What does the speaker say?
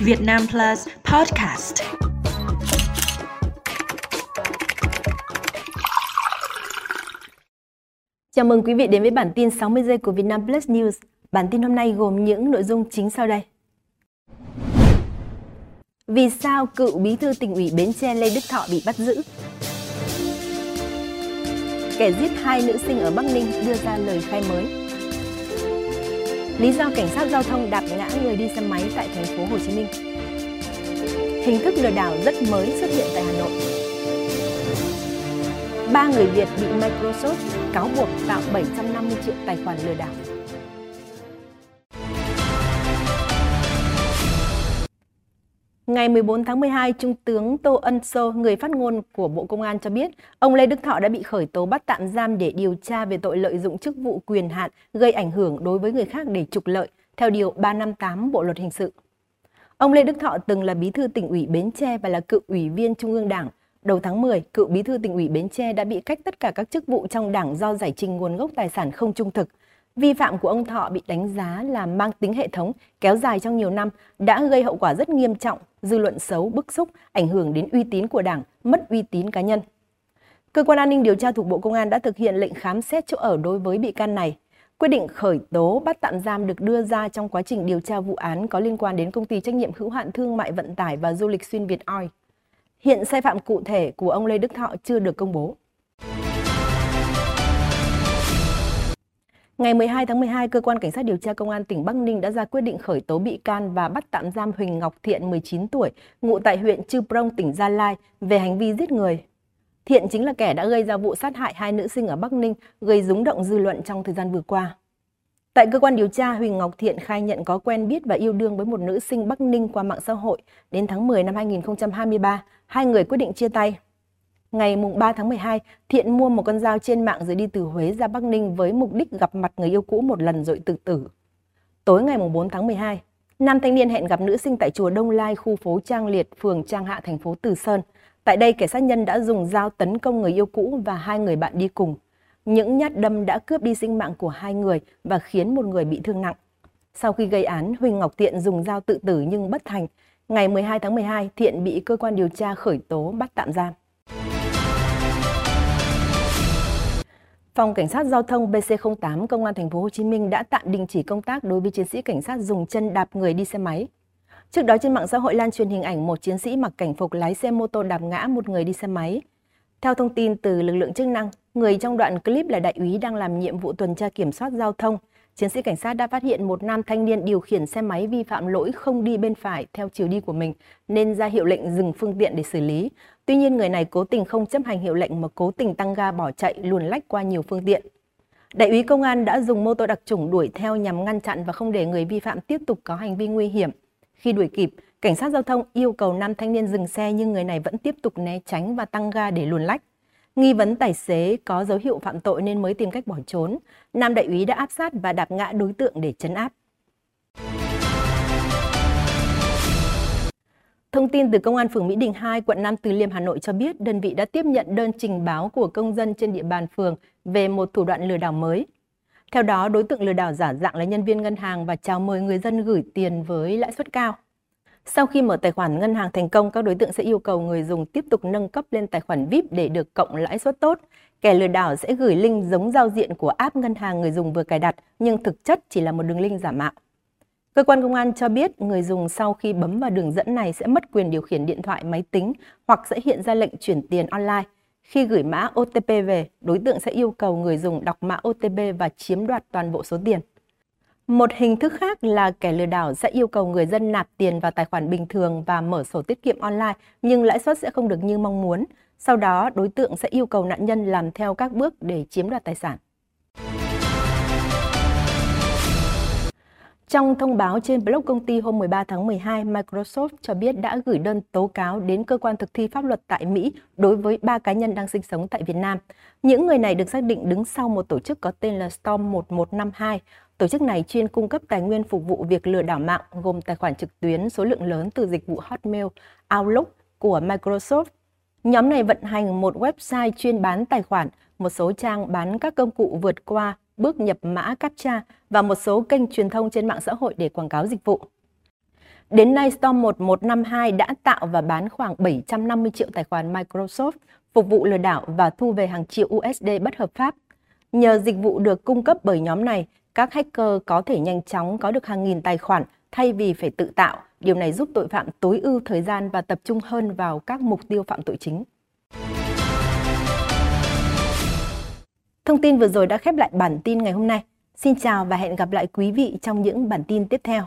Việt Nam Plus Podcast. Chào mừng quý vị đến với bản tin 60 giây của Việt Nam Plus News. Bản tin hôm nay gồm những nội dung chính sau đây. Vì sao cựu bí thư tỉnh ủy Bến Tre Lê Đức Thọ bị bắt giữ? Kẻ giết hai nữ sinh ở Bắc Ninh đưa ra lời khai mới. Lý do cảnh sát giao thông đạp ngã người đi xe máy tại thành phố Hồ Chí Minh. Hình thức lừa đảo rất mới xuất hiện tại Hà Nội. Ba người Việt bị Microsoft cáo buộc tạo 750 triệu tài khoản lừa đảo. Ngày 14 tháng 12, Trung tướng Tô Ân Sô, người phát ngôn của Bộ Công an cho biết, ông Lê Đức Thọ đã bị khởi tố bắt tạm giam để điều tra về tội lợi dụng chức vụ quyền hạn gây ảnh hưởng đối với người khác để trục lợi, theo Điều 358 Bộ Luật Hình sự. Ông Lê Đức Thọ từng là bí thư tỉnh ủy Bến Tre và là cựu ủy viên Trung ương Đảng. Đầu tháng 10, cựu bí thư tỉnh ủy Bến Tre đã bị cách tất cả các chức vụ trong đảng do giải trình nguồn gốc tài sản không trung thực. Vi phạm của ông Thọ bị đánh giá là mang tính hệ thống, kéo dài trong nhiều năm, đã gây hậu quả rất nghiêm trọng, dư luận xấu, bức xúc, ảnh hưởng đến uy tín của Đảng, mất uy tín cá nhân. Cơ quan an ninh điều tra thuộc Bộ Công an đã thực hiện lệnh khám xét chỗ ở đối với bị can này. Quyết định khởi tố bắt tạm giam được đưa ra trong quá trình điều tra vụ án có liên quan đến công ty trách nhiệm hữu hạn thương mại vận tải và du lịch xuyên Việt Oil. Hiện sai phạm cụ thể của ông Lê Đức Thọ chưa được công bố. Ngày 12 tháng 12, Cơ quan Cảnh sát điều tra Công an tỉnh Bắc Ninh đã ra quyết định khởi tố bị can và bắt tạm giam Huỳnh Ngọc Thiện, 19 tuổi, ngụ tại huyện Chư Prong, tỉnh Gia Lai, về hành vi giết người. Thiện chính là kẻ đã gây ra vụ sát hại hai nữ sinh ở Bắc Ninh, gây rúng động dư luận trong thời gian vừa qua. Tại cơ quan điều tra, Huỳnh Ngọc Thiện khai nhận có quen biết và yêu đương với một nữ sinh Bắc Ninh qua mạng xã hội. Đến tháng 10 năm 2023, hai người quyết định chia tay. Ngày 3 tháng 12, Thiện mua một con dao trên mạng rồi đi từ Huế ra Bắc Ninh với mục đích gặp mặt người yêu cũ một lần rồi tự tử. Tối ngày 4 tháng 12, nam thanh niên hẹn gặp nữ sinh tại chùa Đông Lai, khu phố Trang Liệt, phường Trang Hạ, thành phố Từ Sơn. Tại đây, kẻ sát nhân đã dùng dao tấn công người yêu cũ và hai người bạn đi cùng. Những nhát đâm đã cướp đi sinh mạng của hai người và khiến một người bị thương nặng. Sau khi gây án, Huỳnh Ngọc Thiện dùng dao tự tử nhưng bất thành. Ngày 12 tháng 12, Thiện bị cơ quan điều tra khởi tố bắt tạm giam. Phòng Cảnh sát Giao thông BC08 Công an Thành phố Hồ Chí Minh đã tạm đình chỉ công tác đối với chiến sĩ cảnh sát dùng chân đạp người đi xe máy. Trước đó trên mạng xã hội lan truyền hình ảnh một chiến sĩ mặc cảnh phục lái xe mô tô đạp ngã một người đi xe máy. Theo thông tin từ lực lượng chức năng, người trong đoạn clip là đại úy đang làm nhiệm vụ tuần tra kiểm soát giao thông. Chiến sĩ cảnh sát đã phát hiện một nam thanh niên điều khiển xe máy vi phạm lỗi không đi bên phải theo chiều đi của mình nên ra hiệu lệnh dừng phương tiện để xử lý. Tuy nhiên người này cố tình không chấp hành hiệu lệnh mà cố tình tăng ga bỏ chạy luồn lách qua nhiều phương tiện. Đại úy công an đã dùng mô tô đặc chủng đuổi theo nhằm ngăn chặn và không để người vi phạm tiếp tục có hành vi nguy hiểm. Khi đuổi kịp, cảnh sát giao thông yêu cầu nam thanh niên dừng xe nhưng người này vẫn tiếp tục né tránh và tăng ga để luồn lách. Nghi vấn tài xế có dấu hiệu phạm tội nên mới tìm cách bỏ trốn. Nam đại úy đã áp sát và đạp ngã đối tượng để chấn áp. Thông tin từ Công an phường Mỹ Đình 2, quận Nam Từ Liêm, Hà Nội cho biết đơn vị đã tiếp nhận đơn trình báo của công dân trên địa bàn phường về một thủ đoạn lừa đảo mới. Theo đó, đối tượng lừa đảo giả dạng là nhân viên ngân hàng và chào mời người dân gửi tiền với lãi suất cao. Sau khi mở tài khoản ngân hàng thành công, các đối tượng sẽ yêu cầu người dùng tiếp tục nâng cấp lên tài khoản VIP để được cộng lãi suất tốt. Kẻ lừa đảo sẽ gửi link giống giao diện của app ngân hàng người dùng vừa cài đặt, nhưng thực chất chỉ là một đường link giả mạo. Cơ quan công an cho biết người dùng sau khi bấm vào đường dẫn này sẽ mất quyền điều khiển điện thoại máy tính hoặc sẽ hiện ra lệnh chuyển tiền online. Khi gửi mã OTP về, đối tượng sẽ yêu cầu người dùng đọc mã OTP và chiếm đoạt toàn bộ số tiền. Một hình thức khác là kẻ lừa đảo sẽ yêu cầu người dân nạp tiền vào tài khoản bình thường và mở sổ tiết kiệm online, nhưng lãi suất sẽ không được như mong muốn. Sau đó, đối tượng sẽ yêu cầu nạn nhân làm theo các bước để chiếm đoạt tài sản. Trong thông báo trên blog công ty hôm 13 tháng 12, Microsoft cho biết đã gửi đơn tố cáo đến cơ quan thực thi pháp luật tại Mỹ đối với ba cá nhân đang sinh sống tại Việt Nam. Những người này được xác định đứng sau một tổ chức có tên là Storm 1152. Tổ chức này chuyên cung cấp tài nguyên phục vụ việc lừa đảo mạng, gồm tài khoản trực tuyến số lượng lớn từ dịch vụ Hotmail, Outlook của Microsoft. Nhóm này vận hành một website chuyên bán tài khoản, một số trang bán các công cụ vượt qua bước nhập mã CAPTCHA và một số kênh truyền thông trên mạng xã hội để quảng cáo dịch vụ. Đến nay, Storm 1152 đã tạo và bán khoảng 750 triệu tài khoản Microsoft phục vụ lừa đảo và thu về hàng triệu USD bất hợp pháp. Nhờ dịch vụ được cung cấp bởi nhóm này, các hacker có thể nhanh chóng có được hàng nghìn tài khoản thay vì phải tự tạo. Điều này giúp tội phạm tối ưu thời gian và tập trung hơn vào các mục tiêu phạm tội chính. Thông tin vừa rồi đã khép lại bản tin ngày hôm nay. Xin chào và hẹn gặp lại quý vị trong những bản tin tiếp theo.